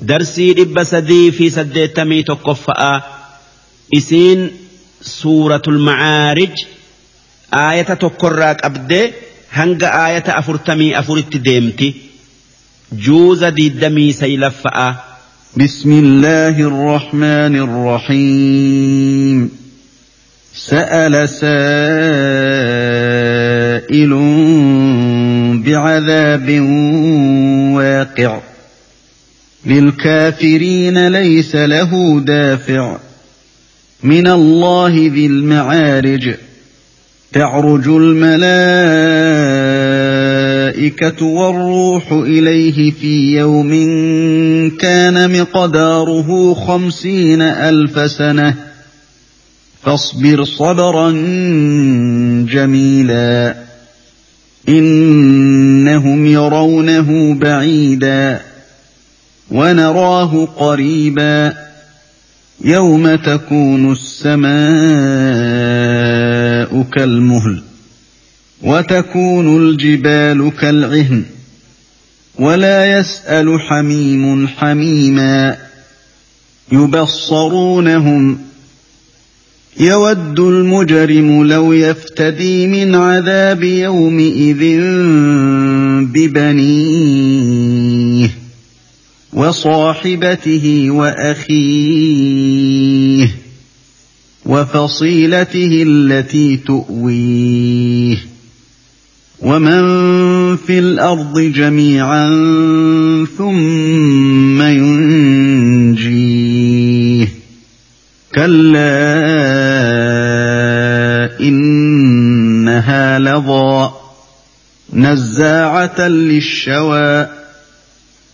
darsii dhibba sadii fi saddeettamii tokkoffa'aa isiin suuratul macaarij aayata tokkorraa qabdee hanga aayata afurtamii afuritti deemti juuza diiddamii saylaffa'aa. بسم الله الرحمن الرحيم سأل سائل بعذاب واقع للكافرين ليس له دافع. من الله ذي المعارج. تعرج الملائكة والروح إليه في يوم كان مقداره خمسين ألف سنة. فاصبر صبرا جميلا. إنهم يرونه بعيدا. ونراه قريبا يوم تكون السماء كالمهل وتكون الجبال كالعهن ولا يسأل حميم حميما يبصرونهم يود المجرم لو يفتدي من عذاب يومئذ ببنيه وصاحبته وأخيه وفصيلته التي تؤويه ومن في الأرض جميعا ثم ينجيه كلا إنها لظى نزاعة للشوى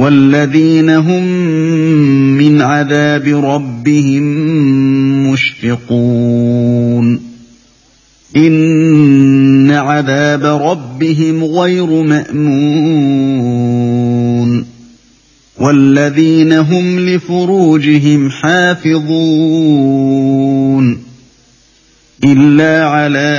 والذين هم من عذاب ربهم مشفقون. إن عذاب ربهم غير مأمون. والذين هم لفروجهم حافظون. إلا على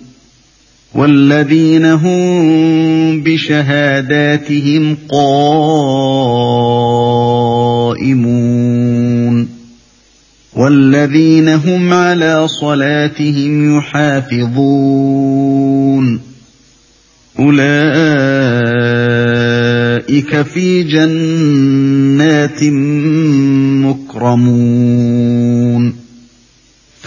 والذين هم بشهاداتهم قائمون والذين هم على صلاتهم يحافظون أولئك في جنات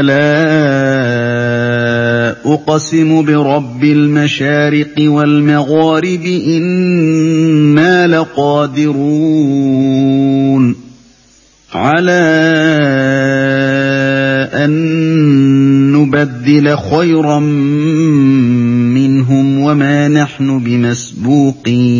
فلا أقسم برب المشارق والمغارب إنا لقادرون على أن نبدل خيرا منهم وما نحن بمسبوقين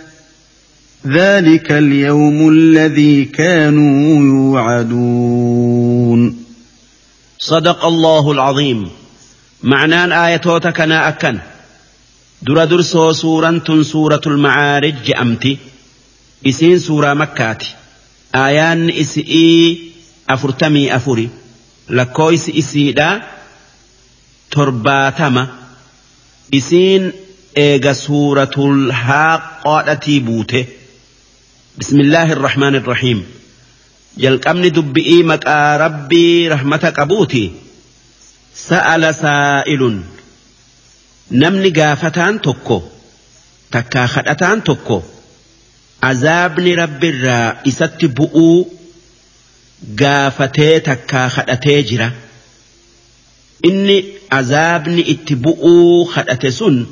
ذلك اليوم الذي كانوا يوعدون. صدق الله العظيم معنان آياتوتا كنا أكن در درسو سورة سورة المعارج جأمتي إسين سورة مكاتي آيان إسئي أفرتمي أفري لكويس إسيدا ترباتما إسين إيغا سورة الحاقة بوته بسم الله الرحمن الرحيم يلقمني دبئي مكا ربي رحمة قبوتي سأل سائل نمني قافتان توكو تكا خدتان توكو عذابني ربي را إساتي بؤو قافتي تكا خدتي جرا إني عذابني اتبؤو خدتي سن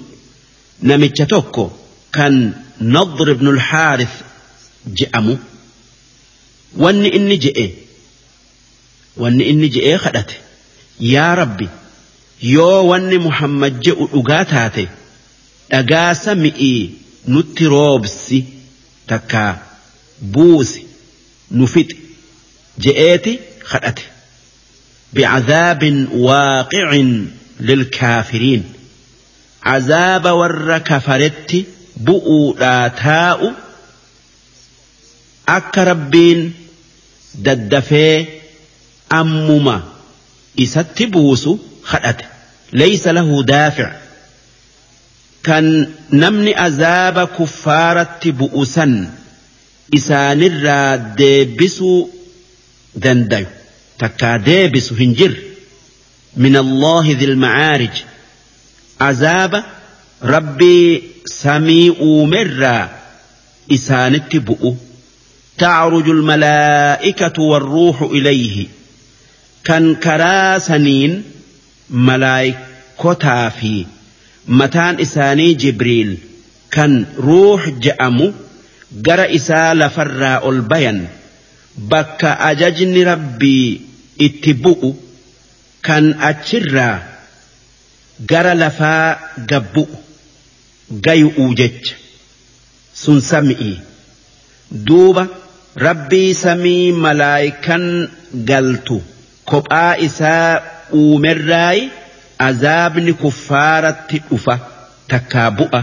نمي تكو كان نضر بن الحارث je'amu wanni inni je'e wanni inni je'ee kadhate yaa rabbi yoo wanni muhammad je'u dhugaa taate dhagaa sami'ii nutti roobsi takkaa buusi nu fixi je'eeti kadhate واقع للكافرين عذاب ور كفرت بؤوا لا تاء akka rabbiin daddafee ammuma isatti buusu kadhate laysa lahu daafic kan namni azaaba kuffaaratti bu'u san isaanirraa deebisuu dandayu takkaa deebisu hin jirre min allaahi dhilmacaarij azaaba rabbii samii uumerraa isaanitti bu'u تعرج الملائكة والروح إليه. كان كرا سنين ملائكتا في متان إساني جبريل. كان روح جأمو. جرى إسا لفراء البيان. بك أججن ربي اتبؤ. كان أتشرا جرى لفا جبؤ جيء أوجج سنسمئي دوبا rabbii samii malaayikan galtu kophaa isaa uumerraayi azaabni kuffaaratti dhufa takkaa bu'a.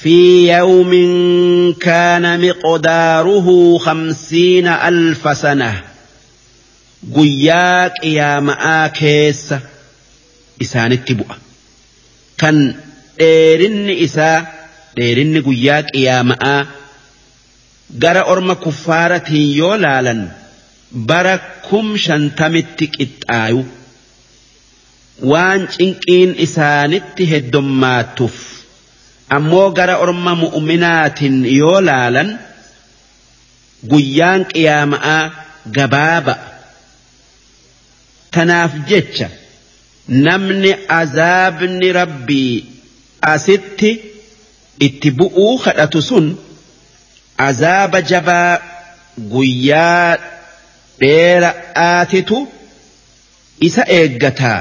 في يوم كان مقداره خمسين ألف سنة قياك يا مآكيس إسان التبؤة كان ديرن إسا ديرن قياك يا مآ gara orma kuffaaratiin yoo laalan bara kum shantamitti qixxaayu waan cinqiin isaanitti heddommaattuuf ammoo gara orma mu'uminaatiin yoo laalan guyyaan qiyaama'aa gabaaba tanaaf jecha namni azaabni rabbii asitti itti bu'uu kadhatu sun. Azaaba jabaa guyyaa dheera'aatitu isa eeggataa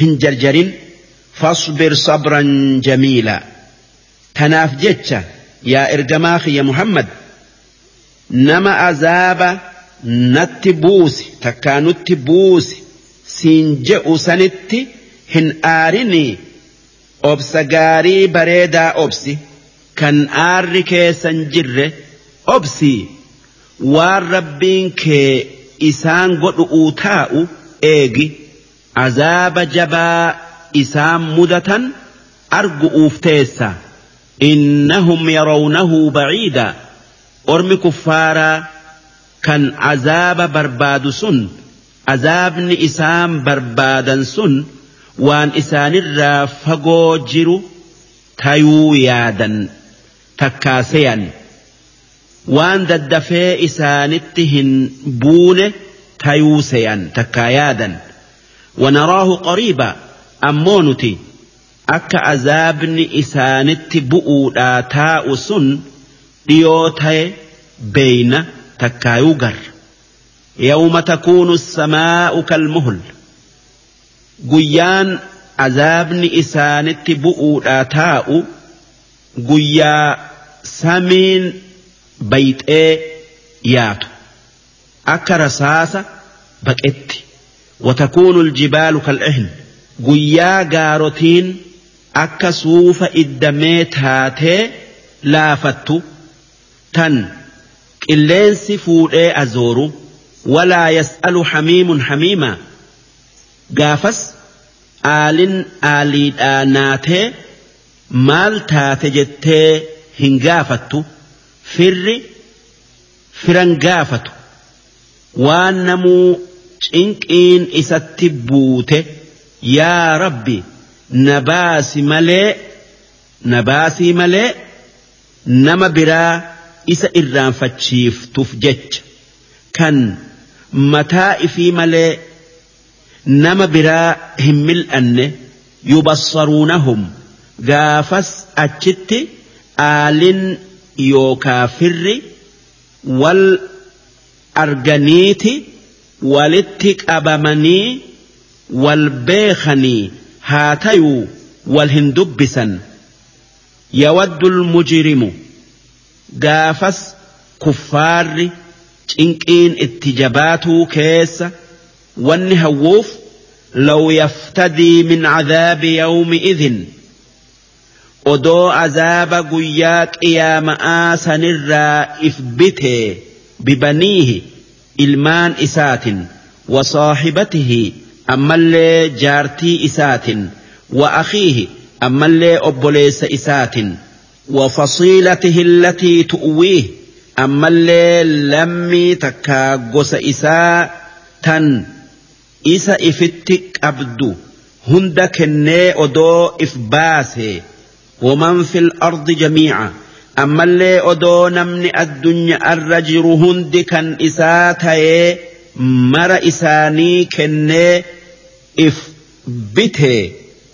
hin jarjarin fasbir sabran jamiila tanaaf jecha yaa ergamaa kiyya muhammad nama azaaba natti buusi takkaa nutti buusi siin je'u sanitti hin aarinii obsa gaarii bareedaa obsi. Kan aarri keessan jirre obsii. Waan rabbiin kee isaan godhu'uu taa'u eegi. Azaaba jabaa isaan mudatan argu'uuf teessa. Innahum yarawnahu baciida ormi kuffaaraa kan azaaba barbaadu sun azaabni isaan barbaadan sun waan isaanirraa fagoo jiru tayuu yaadan takkaaseyan waan daddafee isaanitti hin buune tayuu seyan takkaa yaadan wanaraahu qariiba ammoo nuti akka azaabni isaanitti bu'uudhaa taa'u sun dhiyoo ta'e beeyna takkaayuu garra يوم تكون السماء كالمهل guyyaan azaabni isaanitti bu'uudhaa taa'u guyyaa samiin bayxee yaatu akka rasaasa baqetti watakuunu aljibaalu kal'ihn guyyaa gaarotiin akka suufa iddamee taatee laafattu tan qilleensi fuudhee azooru walaa yas'alu hamiimun hamiimaa gaafas aalin aaliidhaa naatee maal taate jettee hin gaafattu firri firan gaafatu. Waan namuu cinqiin isatti buute yaa rabbi nabaasi malee nabaasii malee nama biraa isa irraanfachiiftuuf jecha. Kan mataa ifii malee nama biraa hin mil'anne yubassaruunahum gaafas achitti aalin yookaa firri wal arganiiti walitti qabamanii wal beekanii haa tayuu wal hin dubbisan yawaddul mujrimu gaafas kuffaarri cinqiin itti jabaatuu keessa wanni hawwuuf law yaftadii min cadaabi yawmi idin odoo azaaba guyyaa qiyaama'aa sanirraa if bitee bibaniihi ilmaan isaatin وصاحبته أما اللي جارتي إسات وأخيه أما اللي أبوليس إسات وفصيلته التي تؤويه أما اللي لمي تكاغس إساء تن إسا إفتك أبدو هند كني أدو إفباسي ومن في الأرض جميعا. أما اللي أدو نمني الدنيا الرجر هند كان إساتي مر إساني كني إف بته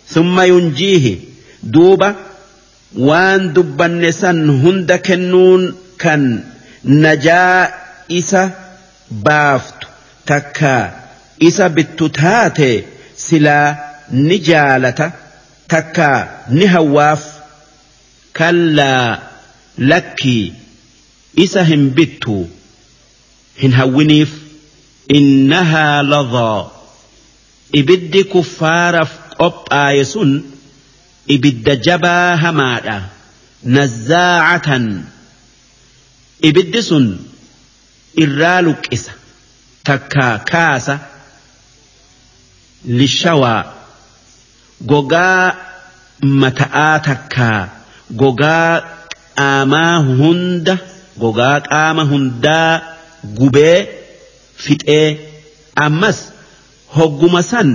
ثم ينجيه. دوبا وان دبن سن هند كنون كان نجا إسا بافت. تكا. إسا بتتاتي سلا نجالة. تكا. نهواف. كلا لكي إسا هم بتو هن هونيف إنها لظى ibiddi kuffaaraaf qophaaye sun ibidda jabaa hamaadha nazzaacatan ibiddi sun irraa luqqisa takkaa kaasa lishawaa gogaa mata'aa takkaa gogaa qaamaa hunda gogaa qaama hundaa gubee fixee ammas hogguma san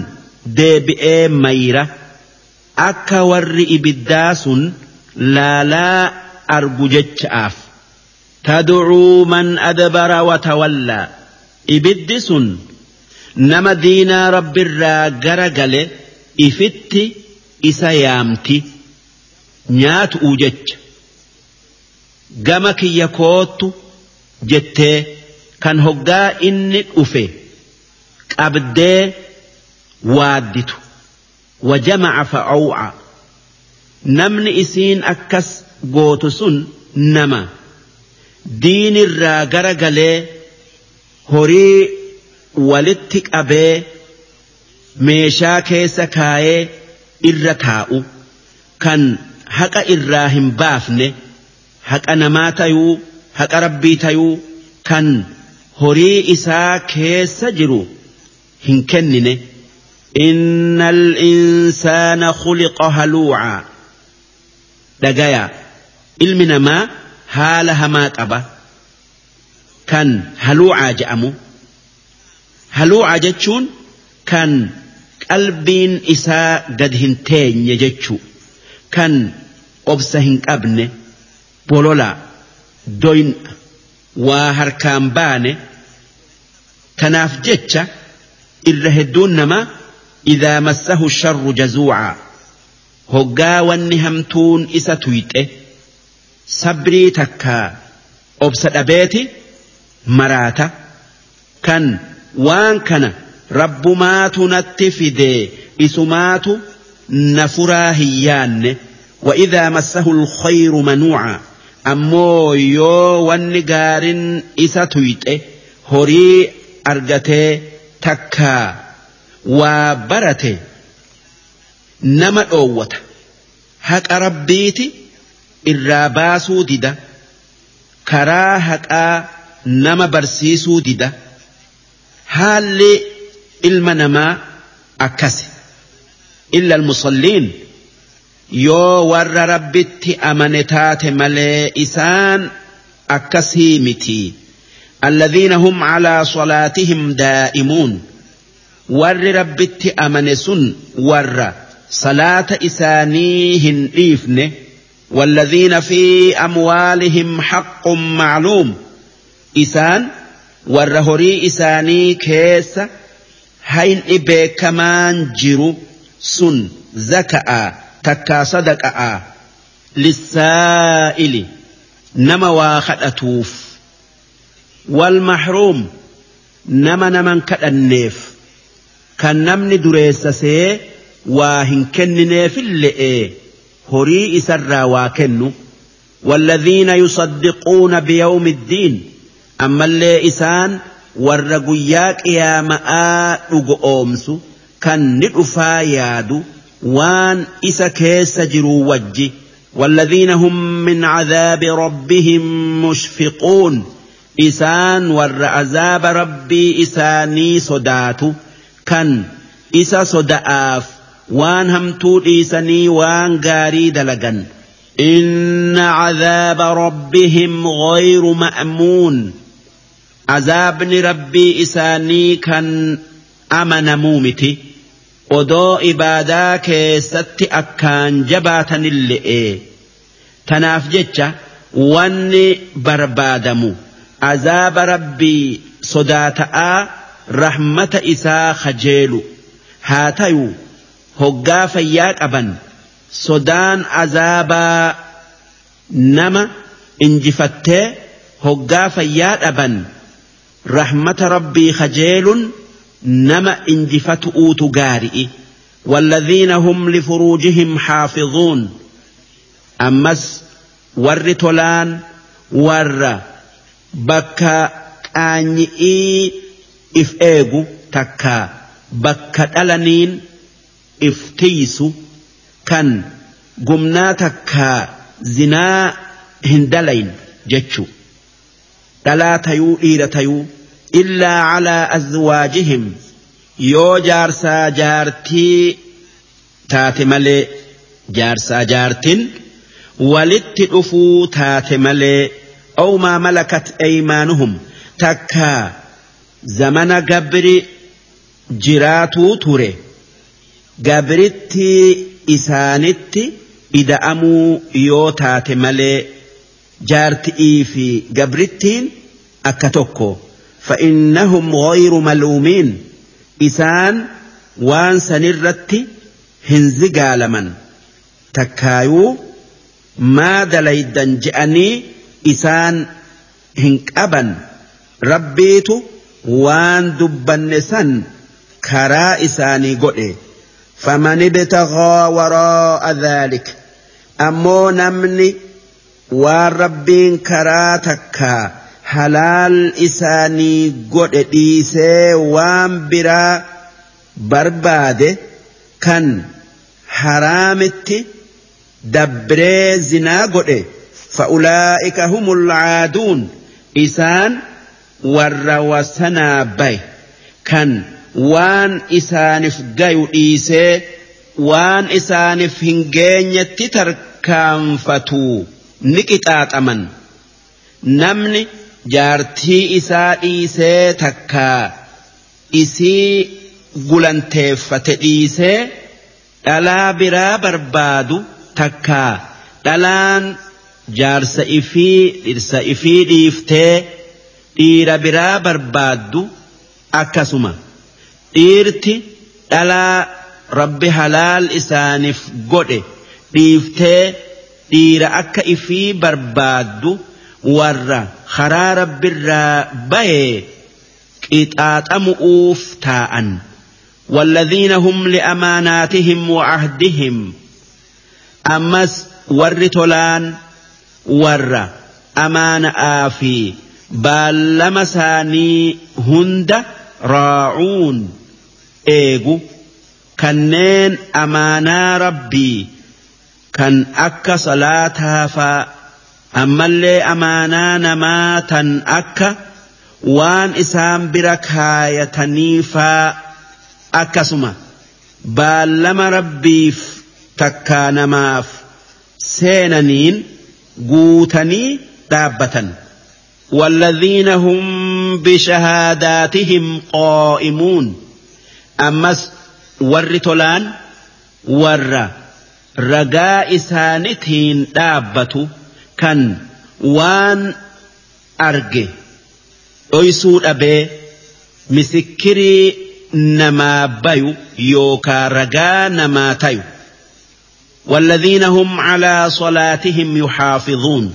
deebi'ee mayra akka warri ibiddaa sun laalaa argu jecha'aaf. Man adbara watawallaa ibiddi sun nama diinaa rabbirraa gara gale ifitti isa nyaatu'uu jecha. Gama kiyya koottu jettee kan hoggaa inni dhufe qabdee waadditu. Wajamaca fa'aw'a namni isiin akkas gootu sun nama. Diinirraa gara galee horii walitti qabee meeshaa keessa kaayee irra taa'u kan haqa irraa hin baafne haqa namaa tayuu haqa rabbii tayuu kan horii isaa keessa jiru hin kennine inna al-insaana khuliqa haluuca dhagaya ilmi namaa haala hamaa qaba kan haluucaa je'amu haluucaa jechuun kan qalbiin isaa gad hin teenye jechuu kan obsa hin qabne bololaa doyn waa harkaan baane tanaaf jecha irra hedduun namaa idaa massahu sharru jazuucaa hoggaa wanni hamtuun isa tuyxe sabrii takkaa obsa dhabeeti maraata kan waan kana rabbumaatu natti fidee isumaatu nafuraa hin yaanne وإذا مسه الخير منوعا أمو يو والنقار إسا تيته هري أرغته تكا وبرته نما أوته هك ربيتي الراباسو ديدا كرا هكا نما برسيسو ديدا. هالي المنما أكسي. إلا المصلين yoo warra rabbitti amane taate malee isaan akkasii miti alladhiina hum calaa salaatihim daa'imuun warri rabbitti amane sun warra salaata isaanii hin dhiifne والذين في أموالهم حق معلوم إسان والرهري إساني كيس هين إبي كمان جرو سن زكأ تكا صدق للسائل نما واخد أتوف والمحروم نما نما كد النيف كان نمني دريسة سي واهن كن نيف اللي هري إسرى واكنو. والذين يصدقون بيوم الدين. أما اللي إسان ورقياك يا مآ أمس كان نتفا يادو. Waan isa keessa jiru wajji والذين هم من عذاب ربهم مشفقون. إسان ور عذاب ربي إساني صداتو. كان إسا صدآف وان همتو إساني وان غاري دلغن. إن عذاب ربهم غير مأمون. عذاب ربي إساني كان أمن مومتي. Odoo ibaadaa keessatti akkaan jabaatanille'e tanaaf jecha wanni barbaadamu azaaba rabbii sodaata'aa rahmata isaa kajeelu haa tayu hoggaa fayyaa qaban sodaan azaabaa nama injifattee hoggaa fayyaa dhaban rahmata rabbii kajeelun نما انجفت أوت قارئ والذين هم لفروجهم حافظون. أمس ور تولان ور بكا آنيئي إف إيغو تكا. بكا ألنين إف تيسو كان قمنا تكا زنا هندلين جتشو. دلا تيو إيرا تيو إلا على أزواجهم. يو جارسا جارتي. تات ملي جارسا جارتن ولت أفو تات ملي. أو ما ملكت أيمانهم. تكا زمن قبر جراتو توري. قبرتي إسانتي. إذا أمو يو تات ملي. جارتي في قبرتين. أكتوكو. فإنهم غير ملومين. إسان وان سنرت هنزقالمن تكايو ما دليدن جأني إسان هنكأبا ربيت وان دبن سن كرا إساني قئ فمن ابتغى وراء ذلك. أمو نمني والربين كرا تكا. Halaal isaanii godhe dhiisee waan biraa barbaade kan haraamitti dabree zinaa godhe. Fa'ulaa'ika humul caaduun isaan warra wasanaa baye kan waan isaaniif gayu dhiisee waan isaaniif hin geenyetti tarkaanfatu ni qixaaxaman. Namni jaartii isaa dhiisee takkaa isii gulanteeffate dhiisee dhalaa biraa barbaadu takkaa dhalaan jaarsa ifii dhirsa ifii dhiiftee dhiira biraa barbaaddu akkasuma. Dhiirti dhalaa rabbi halaal isaaniif godhe dhiiftee dhiira akka ifii barbaaddu warra karaa rabbirraa bahee qixaaxamu'uuf taa'an. والذين هم لأماناتهم وعهدهم أمس ور تولان ور أمان آفي بال هند راعون إيغو كنين أمانا ربي كان أكا صلاتها فا أما اللي أمانا نماتا أكا وان إسام بركايتني فا akkasuma baallama rabbiif takkaa namaaf seenaniin guutanii dhaabbatan. والذين هم بشهاداتهم قائمون أمس ور تولان ور رجاء سانتين دابة كان وان أرجي أيسود أبي مسكري namaa bayu yookaa ragaa namaa tayu. والذين هم على صلاتهم يحافظون.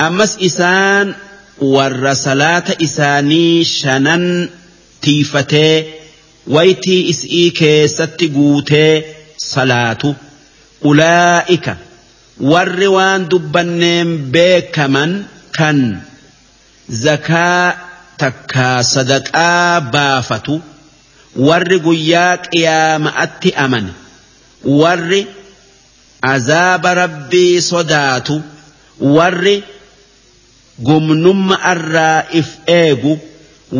أمس إسان ور إساني شنن تيفتي ويتي إسئي كيست قوتي صلاة أولئك. warri waan dubbanneen beekaman kan zakaa takkaa sadaqaa baafatu warri guyyaa qiyaama'atti amane warri azaaba rabbii sodaatu warri gumnumma arraa if eegu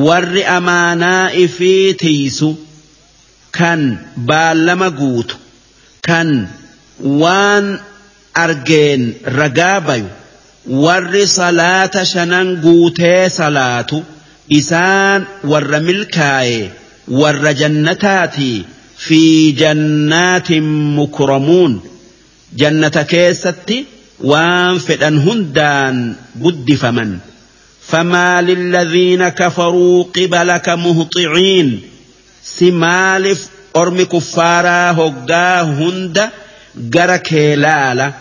warri amaanaa ifii tiisu kan baallama guutu kan waan argeen ragaa bayu warri salaata shanan guutee salaatu isaan warra milkaa'ee warra jannataati fi jannaatin mukramuun jannata keessatti waan fedhan hundaan guddifaman فما للذين كفروا قبلك مهطعين سمالف أرمي كفارا هقا هند قرك لالا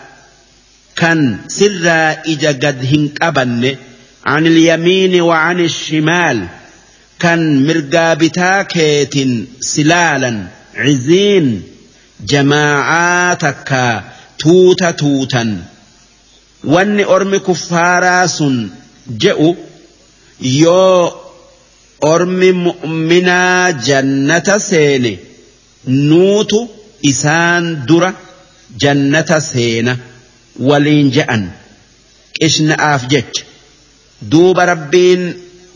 كان سرا إجا قد هنكبن عن اليمين وعن الشمال kan keetin silaalan ciziin jamaacaa takka tuuta tuutan wanni ormi kuffaaraa sun je'u yoo ormi mu'minaa jannata seene nuutu isaan dura jannata seena waliin je'an qishna'aaf jecha duuba rabbiin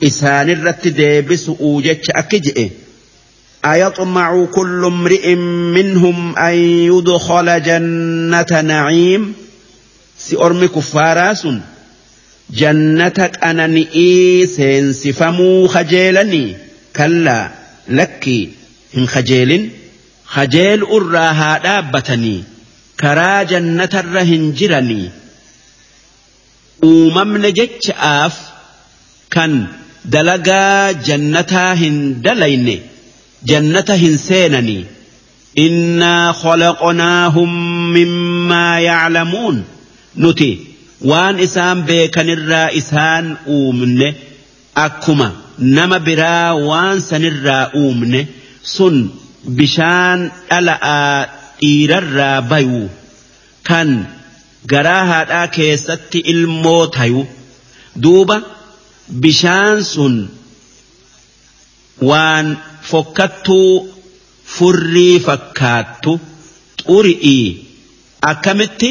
isaanirratti deebisu'uu jecha akki je'e أيطمع كل امرئ منهم أن يدخل جنة نعيم؟ سأرمي كفاراس جنتك أنا نئي سينسفمو خجيلني. كلا لكي إن خجيل خجيل أراها دابتني جنة الرهن جرني أممن جتش آف كان dalagaa jannataa hin dalayne jannata hin seenanii innaa khalaqnaahum mimmaa yaclamuun nuti waan isaan beekanirraa isaan uumne akkuma nama biraa waan sanirraa uumne sun bishaan dhala'aa dhiirarraa bayu. Kan garaa haadhaa keessatti ilmoo tayu. Duuba bishaan sun waan fokkattuu furrii fakkaattu xuri'ii akkamitti?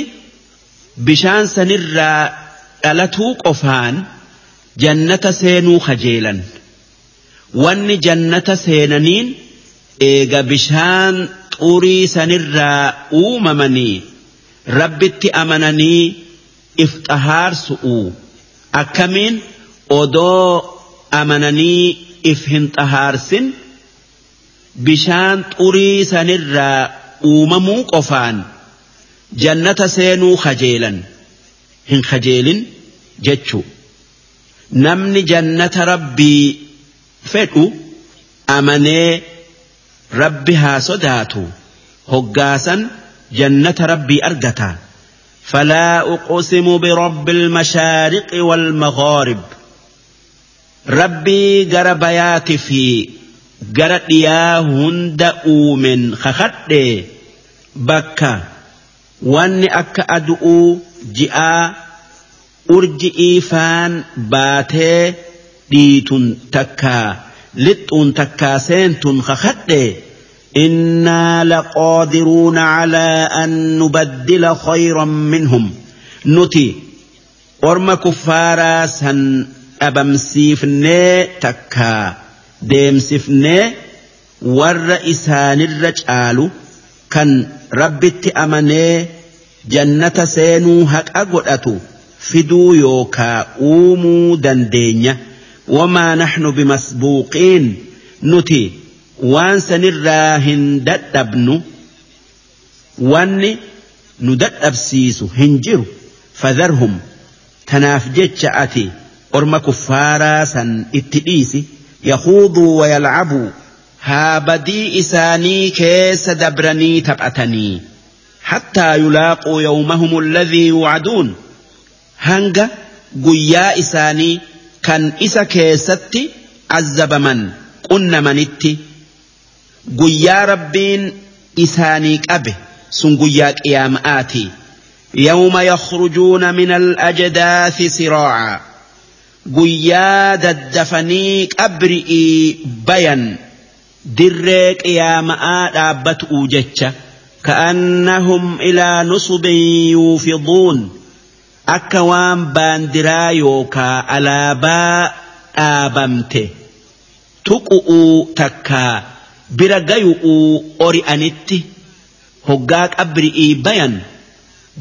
Bishaan sanirraa dhalatuu qofaan jannata seenuu kajeelan. Wanni jannata seenaniin eega bishaan xurii sanirraa uumamanii rabbitti amananii if xahaarsu'u. Akkamiin? Odoo amananii if hin xahaarsin. Bishaan xurii sanirraa uumamuu qofaan jannata seenuu kajeelan hin kajeelin jechuu. Namni jannata rabbii fedhu amanee rabbi haa sodaatu. Hoggaasan jannata rabbii argata. فلا أقسم برب المشارق والمغارب ربي جربيات في جرد يا هند أومن خخد بكا واني أكا أدؤو جاء أرجئي فان باتي ديتun takkaa lixxuun takkaa seentun kakadhe إنا لقادرون على أن نبدل خيرا منهم. نتي أرم كفارا سن أبمسيفني تكا ديمسفني ور إسان الرجال كان ربت أمني جنة سينو هك أقرأتو فدو يوكا أومو دندينيا وما نحن بمسبوقين. نتي waan sanirraa hin dadhabnu wanni nu dadhabsiisu hin jiru fadharhum tanaaf jecha ati orma kuffaaraa san itti dhiisi yahuuduu wayalcabuu haa badii isaanii keessa dabranii taphatanii hattaa yulaaquu yawmahum alladhii yuucaduun hanga guyyaa isaanii kan isa keessatti azzabaman qunnamanitti guyyaa rabbiin isaanii qabe sun guyyaa qiyaama'aati yawma yakhrujuuna min al-ajdaathi siraaca guyyaa daddafanii qabri'ii bayan dirree qiyaama'aa dhaabbatu'u jecha كأنهم إلى نصب يوفضون أكا وان باندرا يوكا ألابا آبمته تقؤوا تكا bira gayu'uu ori'anitti hoggaa qabri'ii bayan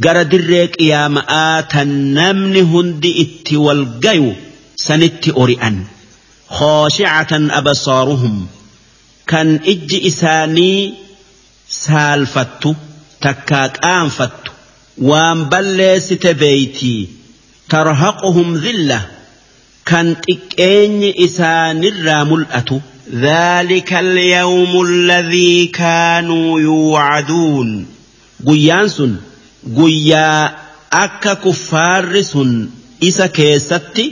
gara dirree qiyaama'aa tan namni hundi itti wal gayu sanitti ori'an khooshi'atan abasaaruhum kan ijji isaanii saalfattu takkaa qaanfattu waan balleessite beeytii tarhaquhum dhilla kan xiqqeenyi isaanirraa mul'atu ذلك اليوم الذي كانوا يوعدون قيان سن قيا أكا كفار سن إسا كيستي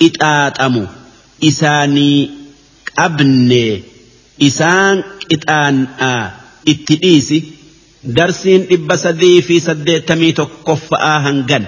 كتات أمو إساني أبني إسان كتان آ اتديسي درسين إبا سدي في سدي تميتو كفآ هنغن